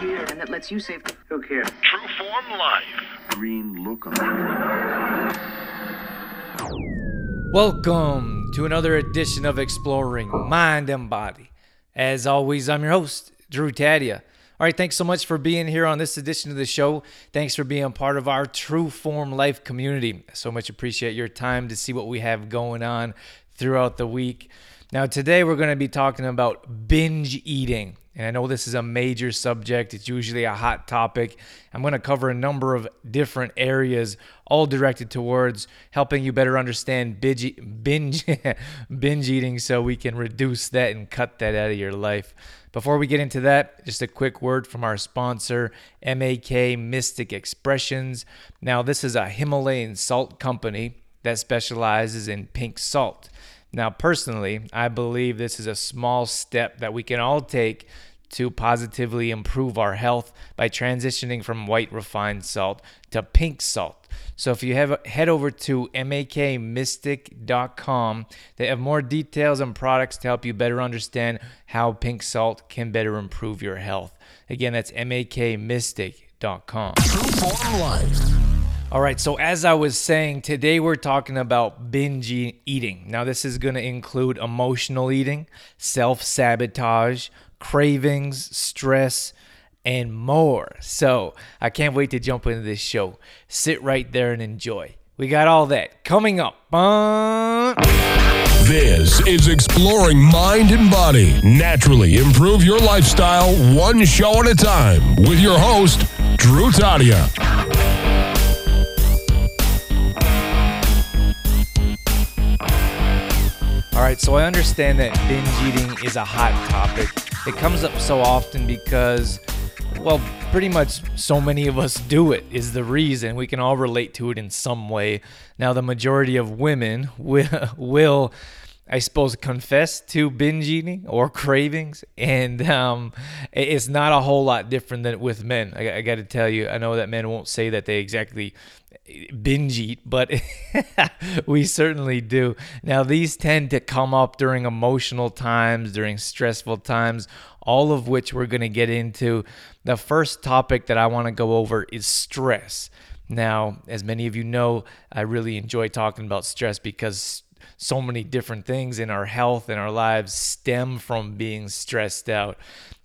here and that lets you save. Who cares? True Form Life. Green look on. Welcome to another edition of Exploring Mind and Body. As always, I'm your host, Drew Tadia. All right, thanks so much for being here on this edition of the show. Thanks for being part of our True Form Life community. So much appreciate your time to see what we have going on throughout the week. Now, today we're going to be talking about binge eating. And I know this is a major subject, it's usually a hot topic. I'm going to cover a number of different areas, all directed towards helping you better understand binge, binge, binge eating so we can reduce that and cut that out of your life. Before we get into that, just a quick word from our sponsor, MAK Mystic Expressions. Now, this is a Himalayan salt company that specializes in pink salt. Now, personally, I believe this is a small step that we can all take to positively improve our health by transitioning from white refined salt to pink salt. So if you have head over to makmystic.com, they have more details and products to help you better understand how pink salt can better improve your health. Again, that's makmystic.com. All right, so as I was saying, today we're talking about binge eating. Now, this is going to include emotional eating, self sabotage, cravings, stress, and more. So, I can't wait to jump into this show. Sit right there and enjoy. We got all that coming up. Uh, This is Exploring Mind and Body. Naturally improve your lifestyle one show at a time with your host, Drew Tadia. All right, so I understand that binge eating is a hot topic. It comes up so often because, well, pretty much so many of us do it, is the reason. We can all relate to it in some way. Now, the majority of women will, I suppose, confess to binge eating or cravings, and um, it's not a whole lot different than with men. I, I got to tell you, I know that men won't say that they exactly binge eat, but we certainly do. Now, these tend to come up during emotional times, during stressful times, all of which we're going to get into. The first topic that I want to go over is stress. Now, as many of you know, I really enjoy talking about stress because so many different things in our health and our lives stem from being stressed out.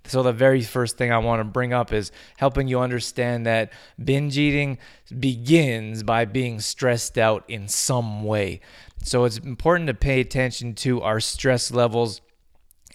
So, the very first thing I want to bring up is helping you understand that binge eating begins by being stressed out in some way. So, it's important to pay attention to our stress levels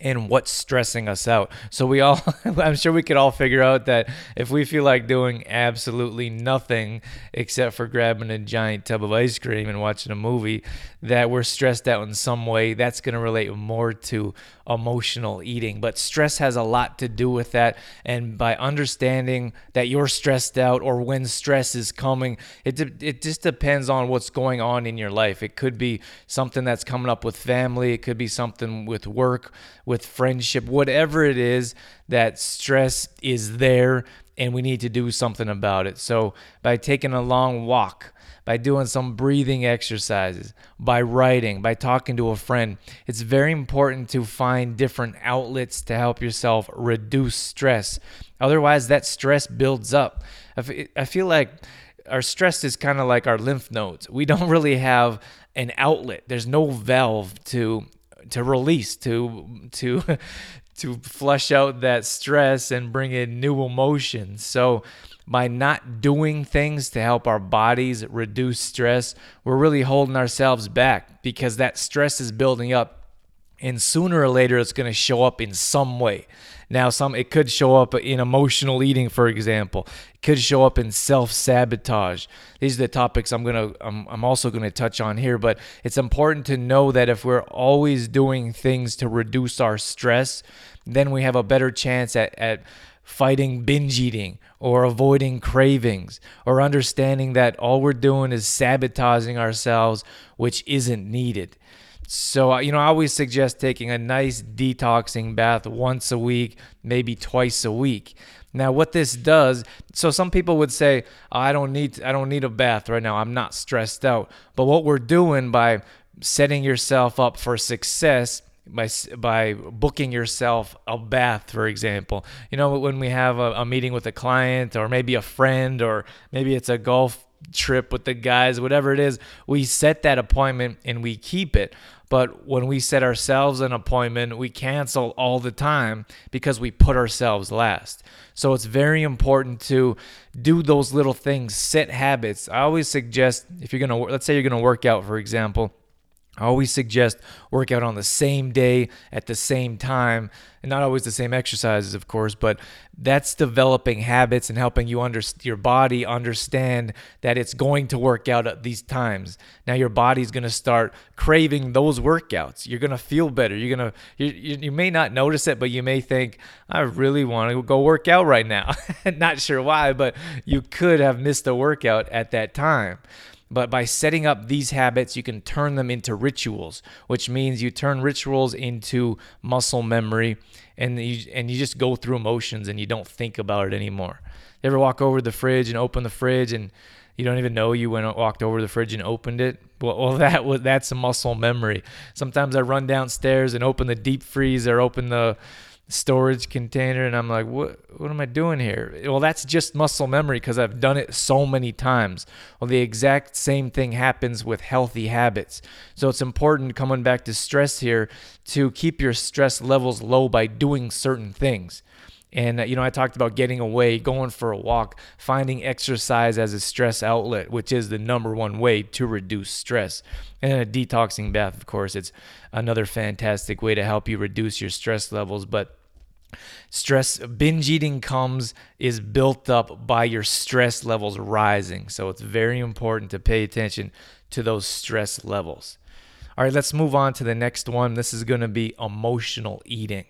and what's stressing us out. So we all I'm sure we could all figure out that if we feel like doing absolutely nothing except for grabbing a giant tub of ice cream and watching a movie that we're stressed out in some way, that's going to relate more to emotional eating. But stress has a lot to do with that and by understanding that you're stressed out or when stress is coming, it de- it just depends on what's going on in your life. It could be something that's coming up with family, it could be something with work, with friendship, whatever it is that stress is there and we need to do something about it. So, by taking a long walk, by doing some breathing exercises, by writing, by talking to a friend, it's very important to find different outlets to help yourself reduce stress. Otherwise, that stress builds up. I feel like our stress is kind of like our lymph nodes. We don't really have an outlet. There's no valve to to release to to to flush out that stress and bring in new emotions. So by not doing things to help our bodies reduce stress, we're really holding ourselves back because that stress is building up and sooner or later it's going to show up in some way now some it could show up in emotional eating for example. It could show up in self-sabotage. These are the topics i'm to I'm, I'm also to touch on here but it's important to know that if we're always doing things to reduce our stress then we have a better chance at, at fighting binge eating or avoiding cravings or understanding that all we're doing is sabotaging ourselves which isn't needed so, uh, you know, I always suggest taking a nice detoxing bath once a week, maybe twice a week. Now, what this does, so some people would say, I don't need I don't need a bath right now. I'm not stressed out. But what we're doing by setting yourself up for success by by booking yourself a bath, for example. You know, when we have a, a meeting with a client or maybe a friend or maybe it's a golf trip with the guys, whatever it is, we set that appointment and we keep it. But when we set ourselves an appointment, we cancel all the time because we put ourselves last. So it's very important to do those little things, set habits. I always suggest if you're going to, let's say you're going to work out, for example, I always suggest workout on the same day at the same time, and not always the same exercises, of course, but that's developing habits and helping you under your body understand that it's going to work out at these times. Now your body's going to start craving those workouts. You're going to feel better. You're going to you, you may not notice it, but you may think I really want to go work out right now. not sure why, but you could have missed a workout at that time. But by setting up these habits, you can turn them into rituals, which means you turn rituals into muscle memory and you, and you just go through emotions and you don't think about it anymore. You ever walk over to the fridge and open the fridge and you don't even know you went walked over to the fridge and opened it? Well, well that was that's a muscle memory. Sometimes I run downstairs and open the deep freezer, open the storage container and I'm like, what what am I doing here? Well, that's just muscle memory because I've done it so many times. Well, the exact same thing happens with healthy habits. So it's important coming back to stress here to keep your stress levels low by doing certain things. And, uh, you know, I talked about getting away, going for a walk, finding exercise as a stress outlet, which is the number one way to reduce stress. And a detoxing bath, of course, it's another fantastic way to help you reduce your stress levels. But Stress, binge eating comes, is built up by your stress levels rising. So it's very important to pay attention to those stress levels. All right, let's move on to the next one. This is going to be emotional eating.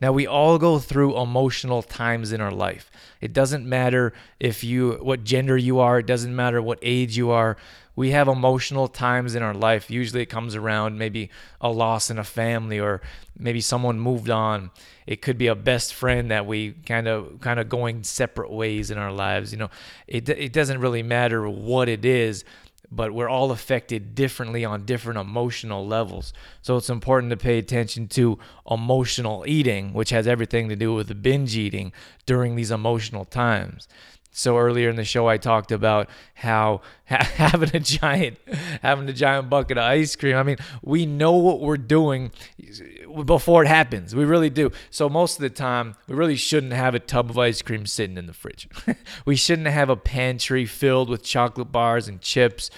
Now we all go through emotional times in our life. It doesn't matter if you what gender you are, it doesn't matter what age you are. We have emotional times in our life. Usually it comes around maybe a loss in a family or maybe someone moved on. It could be a best friend that we kind of kind of going separate ways in our lives, you know. It it doesn't really matter what it is but we're all affected differently on different emotional levels. So it's important to pay attention to emotional eating, which has everything to do with binge eating during these emotional times. So earlier in the show, I talked about how having a giant, having a giant bucket of ice cream. I mean, we know what we're doing before it happens. We really do. So most of the time, we really shouldn't have a tub of ice cream sitting in the fridge. we shouldn't have a pantry filled with chocolate bars and chips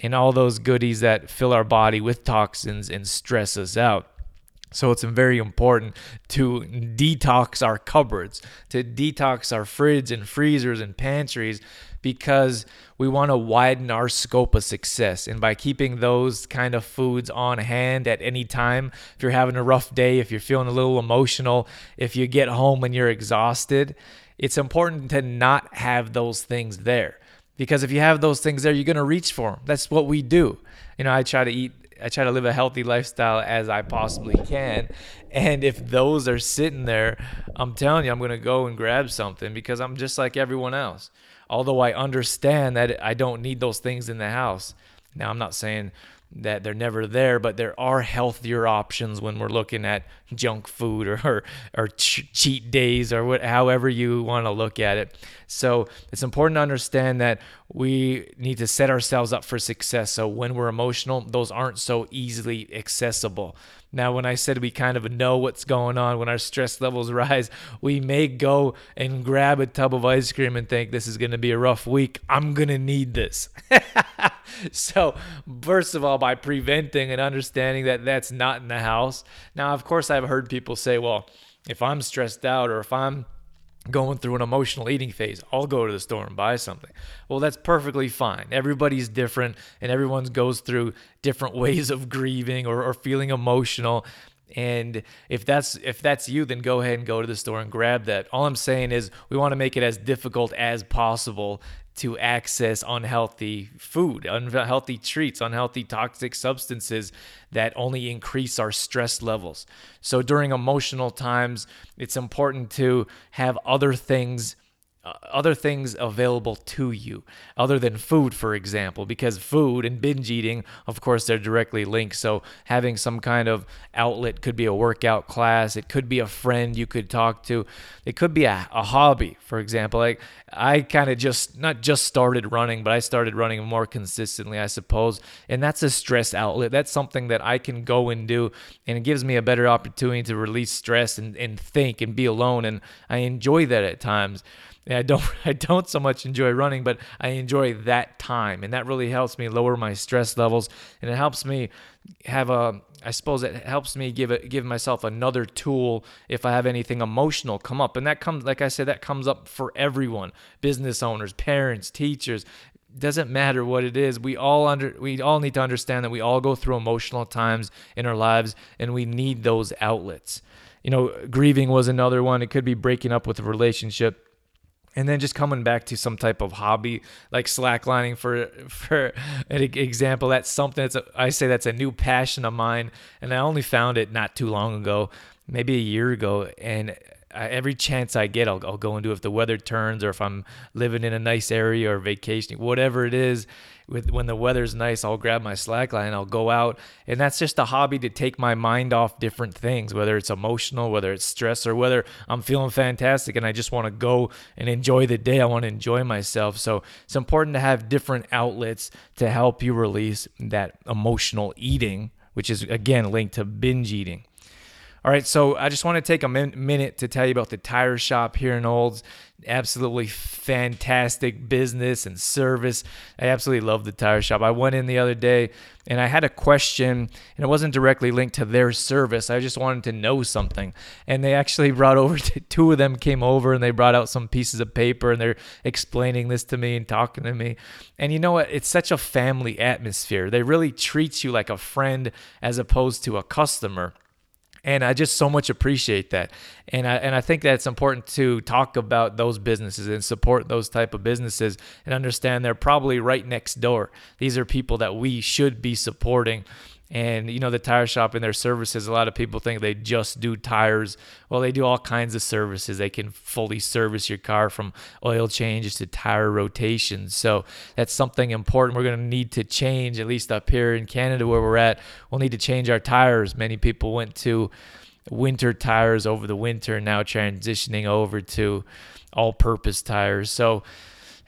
and all those goodies that fill our body with toxins and stress us out. So it's very important to detox our cupboards, to detox our fridge and freezers and pantries because we want to widen our scope of success. And by keeping those kind of foods on hand at any time, if you're having a rough day, if you're feeling a little emotional, if you get home and you're exhausted, it's important to not have those things there. Because if you have those things there, you're going to reach for them. That's what we do. You know, I try to eat I try to live a healthy lifestyle as I possibly can. And if those are sitting there, I'm telling you, I'm going to go and grab something because I'm just like everyone else. Although I understand that I don't need those things in the house. Now, I'm not saying that they're never there, but there are healthier options when we're looking at junk food or or, or ch- cheat days or what, however you want to look at it. So it's important to understand that we need to set ourselves up for success. So when we're emotional, those aren't so easily accessible. Now, when I said we kind of know what's going on when our stress levels rise, we may go and grab a tub of ice cream and think this is going to be a rough week. I'm going to need this. so, first of all, by preventing and understanding that that's not in the house. Now, of course, I've heard people say, well, if I'm stressed out or if I'm going through an emotional eating phase, I'll go to the store and buy something. Well, that's perfectly fine. Everybody's different and everyone goes through different ways of grieving or, or feeling emotional. And if that's if that's you, then go ahead and go to the store and grab that. All I'm saying is we want to make it as difficult as possible to access unhealthy food, unhealthy treats, unhealthy toxic substances that only increase our stress levels. So during emotional times, it's important to have other things Uh, other things available to you other than food for example because food and binge eating of course they're directly linked. So having some kind of outlet could be a workout class. It could be a friend you could talk to. It could be a, a hobby for example. Like i kind of just not just started running but i started running more consistently i suppose. And that's a stress outlet. That's something that i can go and do and it gives me a better opportunity to release stress and, and think and be alone and i enjoy that at times I don't I don't so much enjoy running, but I enjoy that time, and that really helps me lower my stress levels, and it helps me have a I suppose it helps me give it give myself another tool if I have anything emotional come up, and that comes like I said that comes up for everyone, business owners, parents, teachers. Doesn't matter what it is. We all under we all need to understand that we all go through emotional times in our lives, and we need those outlets. You know, grieving was another one. It could be breaking up with a relationship and then just coming back to some type of hobby like slacklining for for an example that's something that's a, I say that's a new passion of mine and I only found it not too long ago maybe a year ago and I, every chance I get I'll, I'll go and do it if the weather turns or if I'm living in a nice area or vacationing whatever it is with when the weather's nice, I'll grab my slackline, I'll go out, and that's just a hobby to take my mind off different things, whether it's emotional, whether it's stress, or whether I'm feeling fantastic and I just want to go and enjoy the day. I want to enjoy myself. So it's important to have different outlets to help you release that emotional eating, which is again linked to binge eating. All right, so I just want to take a min- minute to tell you about the tire shop here in Olds. Absolutely fantastic business and service. I absolutely love the tire shop. I went in the other day and I had a question, and it wasn't directly linked to their service. I just wanted to know something. And they actually brought over, two of them came over and they brought out some pieces of paper and they're explaining this to me and talking to me. And you know what? It's such a family atmosphere. They really treat you like a friend as opposed to a customer and I just so much appreciate that. And I and I think that it's important to talk about those businesses and support those type of businesses and understand they're probably right next door. These are people that we should be supporting and you know the tire shop and their services a lot of people think they just do tires. Well they do all kinds of services. They can fully service your car from oil changes to tire rotations. So that's something important we're going to need to change at least up here in canada where we're at. We'll need to change our tires. Many people went to winter tires over the winter now transitioning over to all purpose tires. So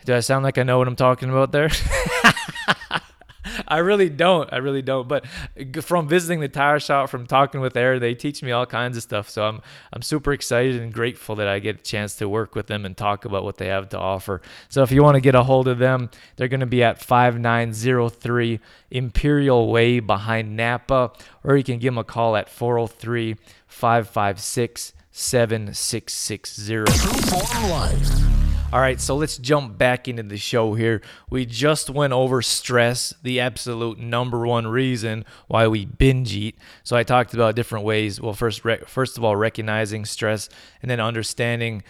do i sound like i know what i'm talking about there I really don't. I really don't. But from visiting the tire shop, from talking with Air, they teach me all kinds of stuff. So I'm I'm super excited and grateful that I get a chance to work with them and talk about what they have to offer. So if you want to get a hold of them, they're going to be at 5903 Imperial Way behind Napa, or you can give them a call at 403 556 7660. All right, so let's jump back into the show here. We just went over stress, the absolute number one reason why we binge eat. So I talked about different ways. Well, first, re- first of all, recognizing stress, and then understanding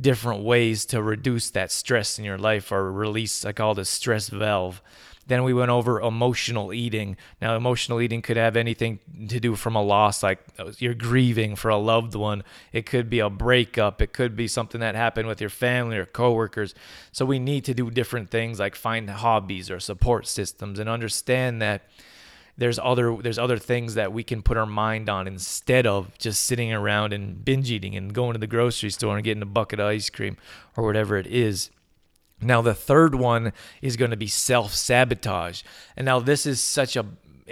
different ways to reduce that stress in your life or release. I call it a stress valve. Then we went over emotional eating. Now, emotional eating could have anything to do from a loss, like uh, you're grieving for a loved one. It could be a breakup. It could be something that happened with your family or coworkers. So we need to do different things like find hobbies or support systems and understand that there's other there's other things that we can put our mind on instead of just sitting around and binge eating and going to the grocery store and getting a bucket of ice cream or whatever it is. Now, the third one is going to be self sabotage. And now, this is such a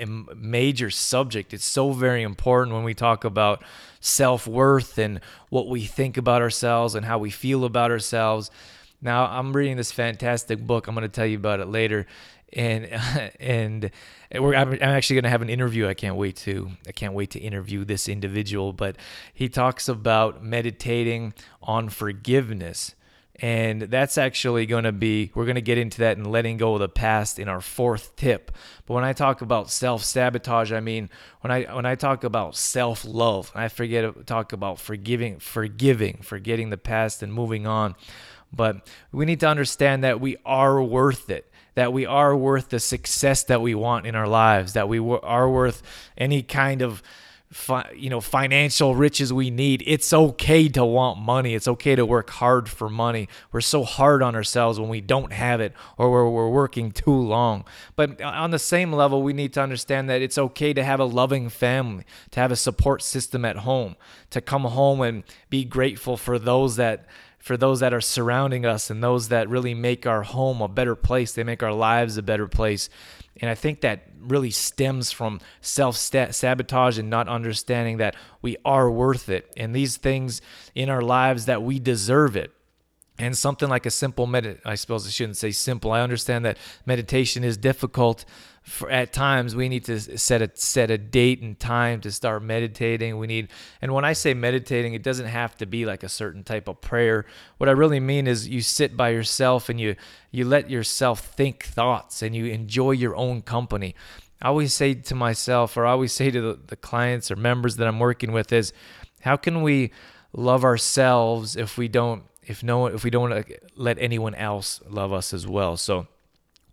major subject. It's so very important when we talk about self worth and what we think about ourselves and how we feel about ourselves. Now, I'm reading this fantastic book. I'm going to tell you about it later. And and I'm actually going to have an interview. I can't wait to I can't wait to interview this individual. But he talks about meditating on forgiveness and that's actually going to be, we're going to get into that and letting go of the past in our fourth tip. But when I talk about self sabotage, I mean, when I, when I talk about self love, I forget to talk about forgiving, forgiving, forgetting the past and moving on. But we need to understand that we are worth it that we are worth the success that we want in our lives, that we are worth any kind of fi- you know financial riches we need it's okay to want money. It's okay to work hard for money. We're so hard on ourselves when we don't have it or where we're working too long. But on the same level we need to understand that it's okay to have a loving family to have a support system at home to come home and be grateful for those that for those that are surrounding us and those that really make our home a better place. They make our lives a better place and I think that really stems from self sabotage and not understanding that we are worth it. And these things in our lives that we deserve it. And something like a simple medit I suppose I shouldn't say simple. I understand that meditation is difficult for, at times we need to set a set a date and time to start meditating. We need and when I say meditating, it doesn't have to be like a certain type of prayer. What I really mean is you sit by yourself and you you let yourself think thoughts and you enjoy your own company. I always say to myself or I always say to the, the clients or members that I'm working with is how can we love ourselves if we don't if no if we don't let anyone else love us as well. So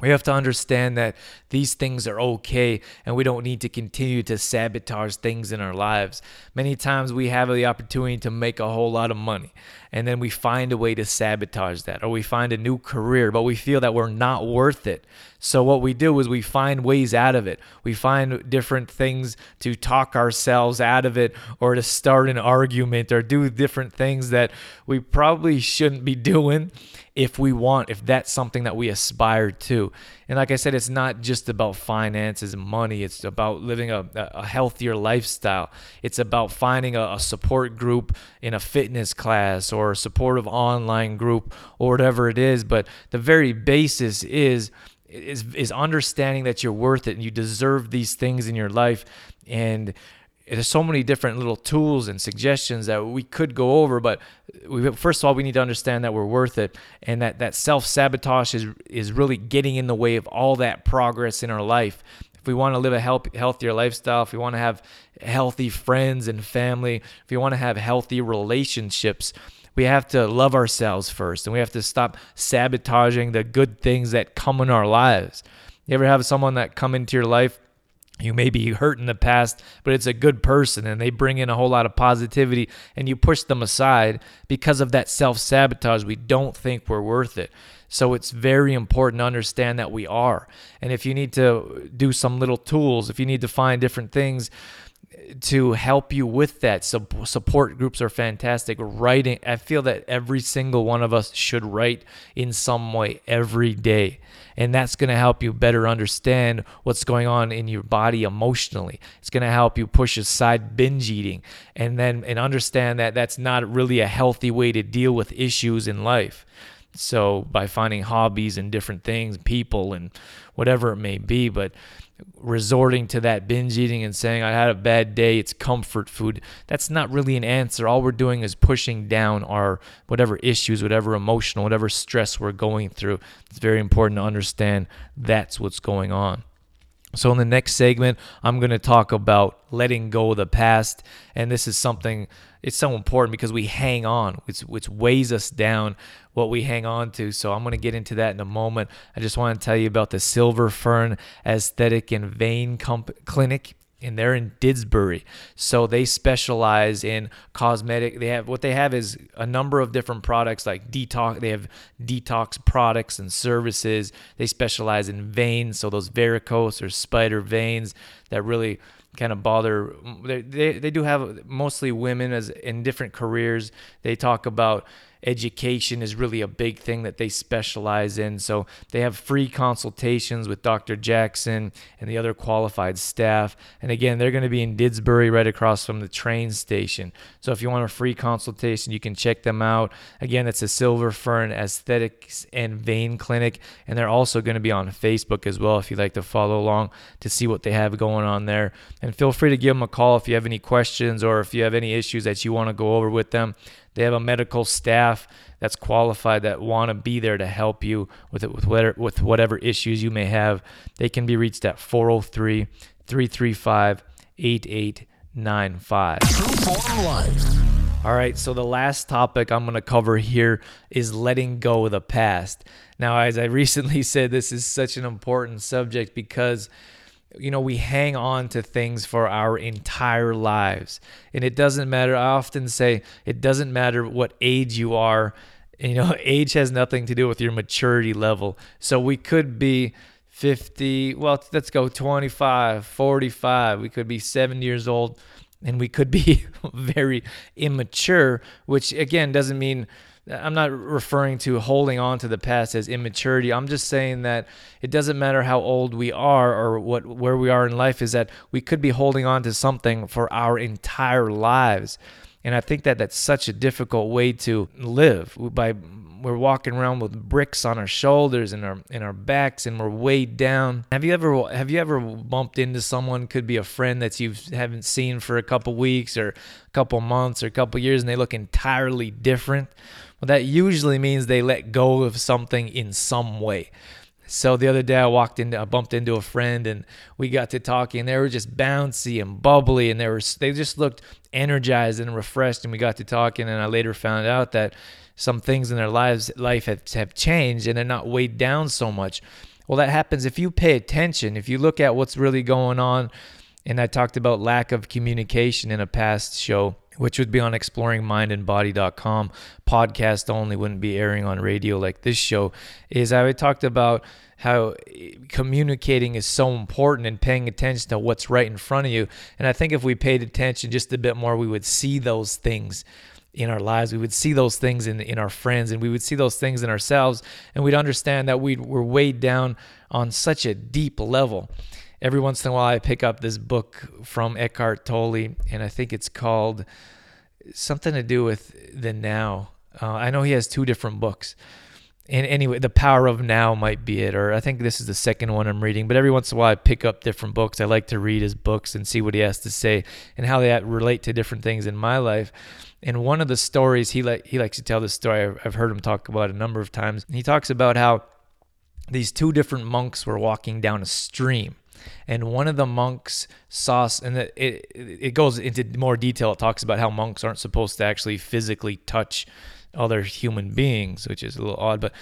we have to understand that these things are okay and we don't need to continue to sabotage things in our lives. Many times we have the opportunity to make a whole lot of money and then we find a way to sabotage that or we find a new career, but we feel that we're not worth it. So what we do is we find ways out of it. We find different things to talk ourselves out of it or to start an argument or do different things that we probably shouldn't be doing if we want, if that's something that we aspire to. And like I said, it's not just about finances and money, it's about living a, a healthier lifestyle. It's about finding a, a support group in a fitness class or a supportive online group or whatever it is. But the very basis is is is understanding that you're worth it and you deserve these things in your life. And there's so many different little tools and suggestions that we could go over but we, first of all we need to understand that we're worth it and that that self-sabotage is is really getting in the way of all that progress in our life. If we want to live a health, healthier lifestyle if we want to have healthy friends and family if we want to have healthy relationships we have to love ourselves first and we have to stop sabotaging the good things that come in our lives. You ever have someone that come into your life you may be hurt in the past, but it's a good person and they bring in a whole lot of positivity and you push them aside because of that self sabotage. We don't think we're worth it. So it's very important to understand that we are. And if you need to do some little tools, if you need to find different things, to help you with that. Support groups are fantastic. Writing, I feel that every single one of us should write in some way every day. And that's going to help you better understand what's going on in your body emotionally. It's going to help you push aside binge eating and then and understand that that's not really a healthy way to deal with issues in life. So by finding hobbies and different things, people and whatever it may be, but resorting to that binge eating and saying I had a bad day, it's comfort food. That's not really an answer. All we're doing is pushing down our whatever issues, whatever emotional, whatever stress we're going through. It's very important to understand that's what's going on. So, in the next segment, I'm going to talk about letting go of the past. And this is something, it's so important because we hang on, which, which weighs us down, what we hang on to. So, I'm going to get into that in a moment. I just want to tell you about the Silver Fern Aesthetic and Vein Comp- Clinic and they're in Didsbury. So they specialize in cosmetic. They have what they have is a number of different products like detox. They have detox products and services. They specialize in veins, so those varicose or spider veins that really kind of bother they, they, they do have mostly women as in different careers they talk about education is really a big thing that they specialize in. So they have free consultations with Dr. Jackson and the other qualified staff. And again, they're going to be in Didsbury right across from the train station. So if you want a free consultation, you can check them out. Again, it's a Silver Fern Aesthetics and Vein Clinic. And they're also going to be on Facebook as well if you'd like to follow along to see what they have going on there. And feel free to give them a call if you have any questions or if you have any issues that you want to go over with them. They have a medical staff that's qualified that want to be there to help you with it with whatever, with whatever issues you may have. They can be reached at 403 335 8895. All right, so the last topic I'm going to cover here is letting go of the past. Now, as I recently said, this is such an important subject because you know, we hang on to things for our entire lives. And it doesn't matter. I often say it doesn't matter what age you are. You know, age has nothing to do with your maturity level. So we could be 50, well, let's go 25, 45. We could be seven years old and we could be very immature, which again doesn't mean I'm not referring to holding on to the past as immaturity. I'm just saying that it doesn't matter how old we are or what where we are in life is that we could be holding on to something for our entire lives. And I think that that's such a difficult way to live by we're walking around with bricks on our shoulders and our in our backs and we're weighed down. Have you ever have you ever bumped into someone could be a friend that you haven't seen for a couple weeks or a couple months or a couple years and they look entirely different? Well, that usually means they let go of something in some way. So the other day I walked into, I bumped into a friend and we got to talking and they were just bouncy and bubbly and they were, they just looked energized and refreshed and we got to talking and I later found out that some things in their lives, life have, have changed and they're not weighed down so much. Well, that happens if you pay attention, if you look at what's really going on. And I talked about lack of communication in a past show which would be on exploringmindandbody.com podcast only wouldn't be airing on radio like this show is. I talked about how eh, communicating is so important and paying attention to what's right in front of you. And i think if we paid attention just a bit more we would see those things in our lives. We would see those things in, in our friends and we would see those things in ourselves. And we'd understand that we were weighed down on such a deep level every once in a while I pick up this book from Eckhart Tolle, and I think it's called something to do with the now. Uh, I know he has two different books. And anyway, the power of now might be it, or I think this is the second one I'm reading. But every once in a while, I pick up different books. I like to read his books and see what he has to say and how they relate to different things in my life. And one of the stories he like he likes to tell this story. I've heard him talk about a number of times. He talks about how these two different monks were walking down a stream, and one of the monks saw, and it, it, it goes into more detail. It talks about how monks aren't supposed to actually physically touch other human beings, which is a little odd, but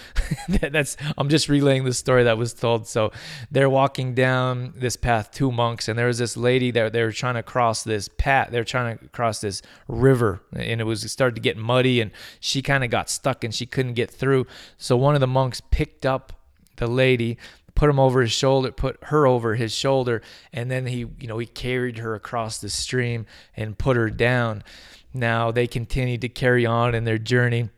that's I'm just relaying the story that was told. So they're walking down this path, two monks, and there was this lady that they were trying to cross this path. They're trying to cross this river, and it was it started to get muddy, and she kind of got stuck and she couldn't get through. So one of the monks picked up the lady put him over his shoulder, put her over his shoulder, and then he, you know, he carried her across the stream and put her down. Now they continued to carry on in their journey.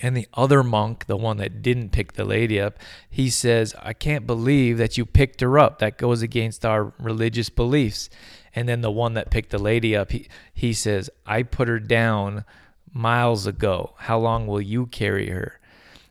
And the other monk, the one that didn't pick the lady up, he says, I can't believe that you picked her up. That goes against our religious beliefs. And then the one that picked the lady up, he, he says, I put her down miles ago. How long will you carry her?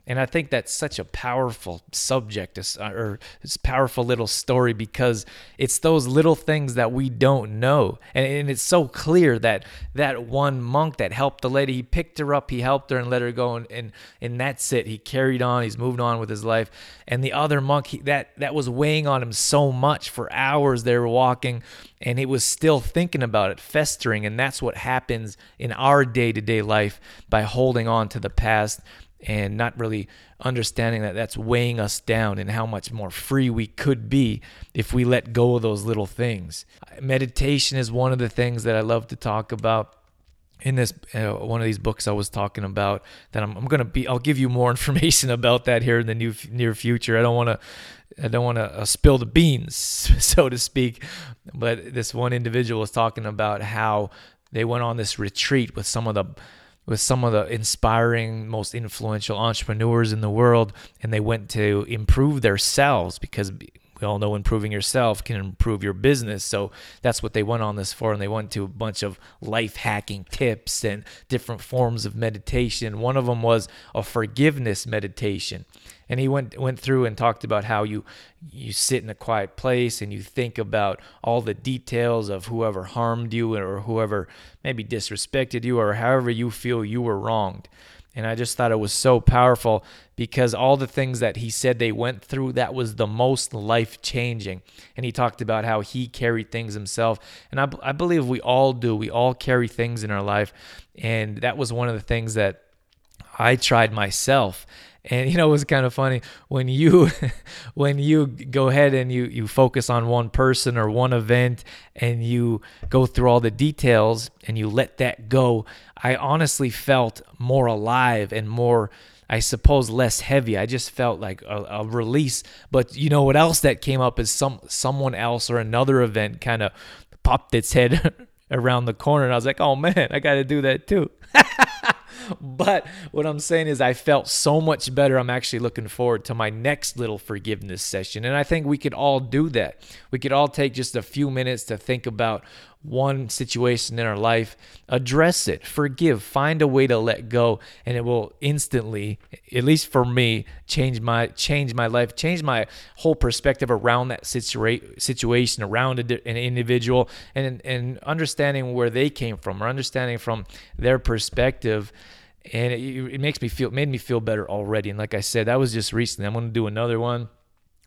And I think that's such a powerful subject uh, or it's powerful little story because it's those little things that we don't know. And, and, it's so clear that that one monk that helped the lady, he picked her up, he helped her and let her go. And, and, and that's it. He carried on, he's moved on with his life. And the other monk, he, that, that was weighing on him so much for hours they were walking and he was still thinking about it, festering. And that's what happens in our day to day life by holding on to the past and not really understanding that that's weighing us down and how much more free we could be if we let go of those little things. Meditation is one of the things that I love to talk about in this uh, one of these books I was talking about that I'm, I'm to be I'll give you more information about that here in the new near future. I don't want to I don't want to uh, spill the beans so to speak, but this one individual was talking about how they went on this retreat with some of the with some of the inspiring, most influential entrepreneurs in the world, and they went to improve themselves because we all know improving yourself can improve your business. So that's what they went on this for. And they went to a bunch of life hacking tips and different forms of meditation. One of them was a forgiveness meditation. And he went went through and talked about how you you sit in a quiet place and you think about all the details of whoever harmed you or whoever maybe disrespected you or however you feel you were wronged. And I just thought it was so powerful because all the things that he said they went through, that was the most life changing. And he talked about how he carried things himself. And I, I believe we all do. We all carry things in our life. And that was one of the things that I tried myself. And you know, it was kind of funny when you when you go ahead and you you focus on one person or one event and you go through all the details and you let that go. I honestly felt more alive and more I suppose less heavy. I just felt like a, a, release. But you know what else that came up is some someone else or another event kind of popped its head around the corner, and I was like, oh man, I got to do that too. but what I'm saying is, I felt so much better. I'm actually looking forward to my next little forgiveness session. And I think we could all do that. We could all take just a few minutes to think about one situation in our life, address it, forgive, find a way to let go, and it will instantly, at least for me, change my change my life, change my whole perspective around that situa- situation, around a, an individual, and and understanding where they came from, or understanding from their perspective and it, it, makes me feel made me feel better already. And like I said, that was just recently. I'm going to do another one,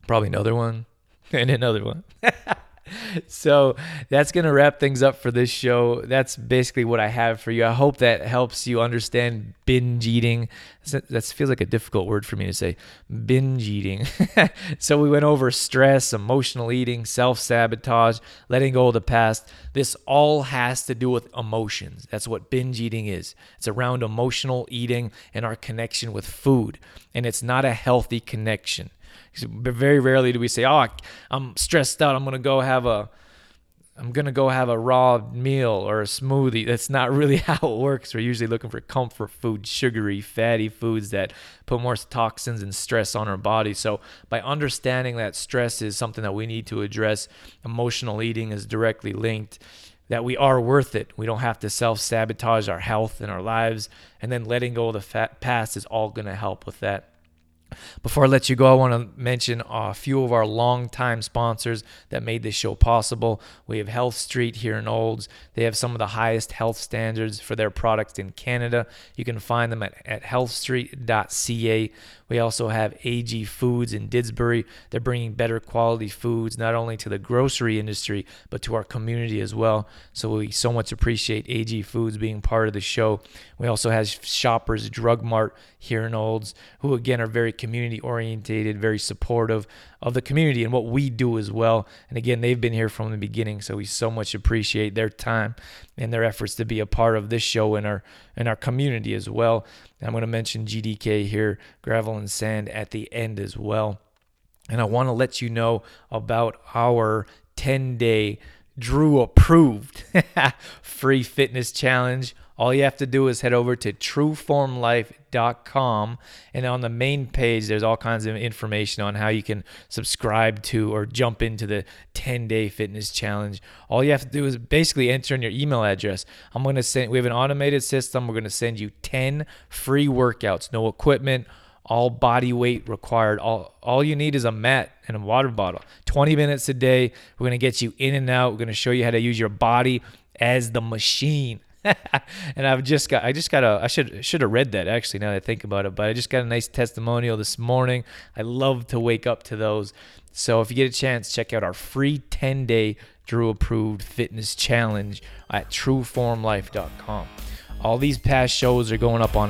probably another one, and another one. so that's going to wrap things up for this show. That's basically what I have for you. I hope that helps you understand binge eating. That feels like a difficult word for me to say. Binge eating. so we went over stress, emotional eating, self sabotage, letting go of the past. This all has to do with emotions. That's what binge eating is. It's around emotional eating and our connection with food. And it's not a healthy connection. Very rarely do we say, "Oh, I'm stressed out. I'm gonna go have a, I'm gonna go have a raw meal or a smoothie." That's not really how it works. We're usually looking for comfort food, sugary, fatty foods that put more toxins and stress on our body. So by understanding that stress is something that we need to address, emotional eating is directly linked that we are worth it. We don't have to self sabotage our health and our lives. And then letting go of the past is all going to help with that. Before I let you go, I want to mention a few of our longtime sponsors that made this show possible. We have Health Street here in Olds. They have some of the highest health standards for their products in Canada. You can find them at, at healthstreet.ca. We also have AG Foods in Didsbury. They're bringing better quality foods not only to the grocery industry, but to our community as well. So we so much appreciate AG Foods being part of the show. We also have Shoppers Drug Mart here in Olds, who again are very community orientated, very supportive of the community and what we do as well. And again, they've been here from the beginning, so we so much appreciate their time and their efforts to be a part of this show and our and our community as well. And I'm going to mention GDK here, gravel and sand at the end as well. And I want to let you know about our 10 day Drew approved free fitness challenge all you have to do is head over to trueformlife.com. And on the main page, there's all kinds of information on how you can subscribe to or jump into the 10 day fitness challenge. All you have to do is basically enter in your email address. I'm going to send, we have an automated system. We're going to send you 10 free workouts, no equipment all body weight required. All all you need is a mat and a water bottle. 20 minutes a day. We're going to get you in and out. We're going to show you how to use your body as the machine. and I've just got I just got a I should should have read that actually now that I think about it, but I just got a nice testimonial this morning. I love to wake up to those. So if you get a chance, check out our free 10-day Drew approved fitness challenge at trueformlife.com. All these past shows are going up on